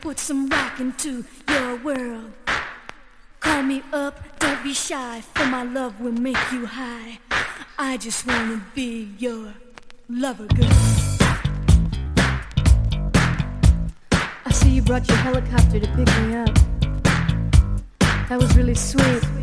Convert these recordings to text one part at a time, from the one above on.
Put some rock into your world. Call me up, don't be shy, for my love will make you high. I just wanna be your lover girl. I see you brought your helicopter to pick me up. That was really sweet.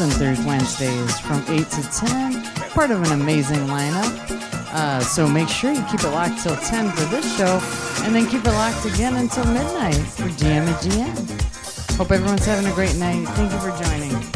And third Wednesdays from 8 to 10. Part of an amazing lineup. Uh, so make sure you keep it locked till 10 for this show, and then keep it locked again until midnight for GM and GM. Hope everyone's having a great night. Thank you for joining.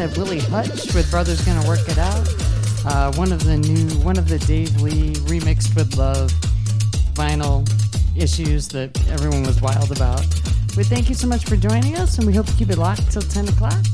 Had Willie Hutch with Brothers Gonna Work It Out. Uh, one of the new, one of the Dave Lee remixed with love vinyl issues that everyone was wild about. We thank you so much for joining us, and we hope to keep it locked till 10 o'clock.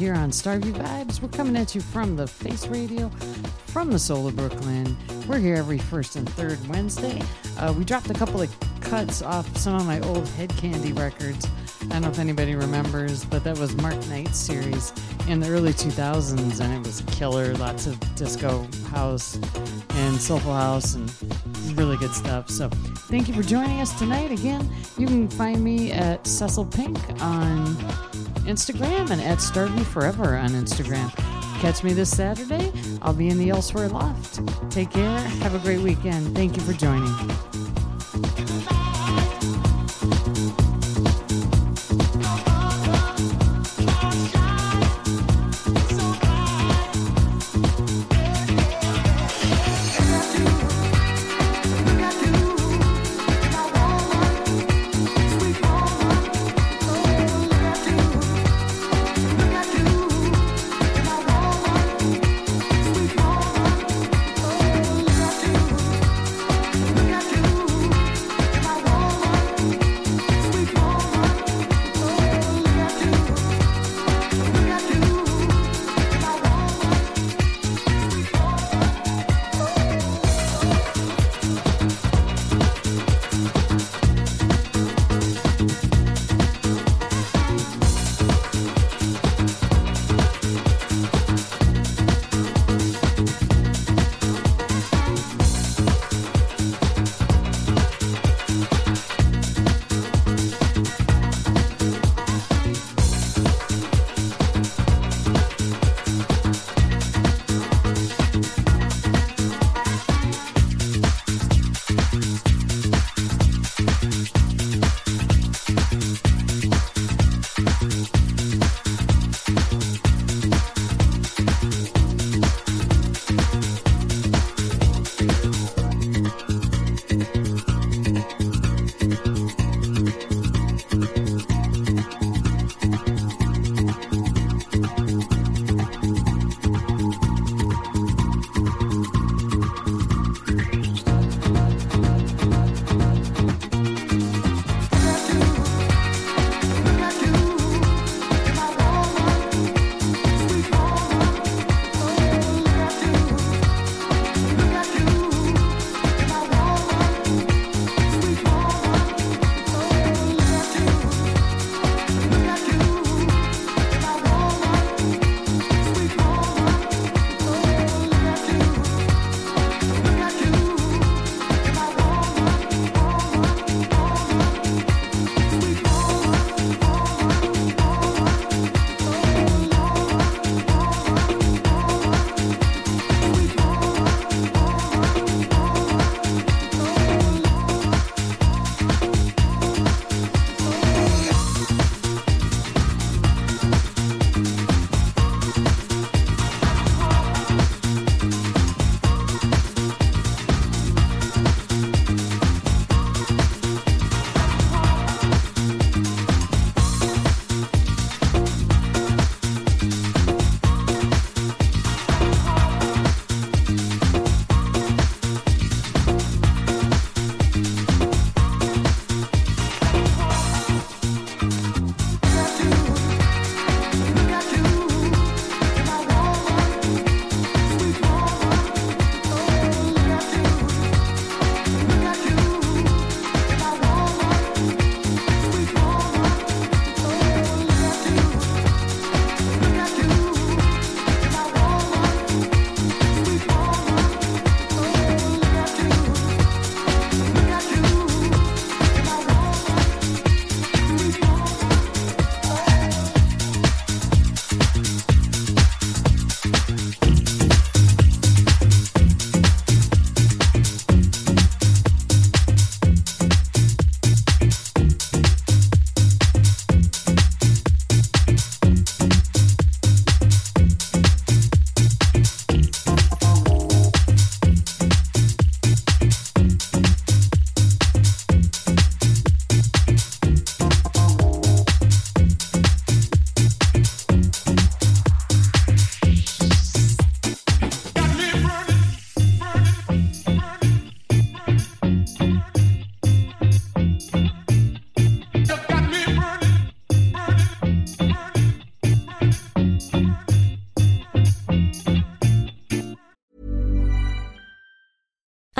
Here on Starvue Vibes. We're coming at you from the Face Radio, from the Soul of Brooklyn. We're here every first and third Wednesday. Uh, we dropped a couple of cuts off some of my old Hed Kandi records. I don't know if anybody remembers, but that was Mark Knight's series in the early 2000s, and it was killer. Lots of disco house and soulful house and really good stuff. So, thank you for joining us tonight. Again, you can find me at Cecil Pink on Instagram and at Starvue Forever on Instagram. Catch me this Saturday. I'll be in the Elsewhere Loft. Take care. Have a great weekend. Thank you for joining.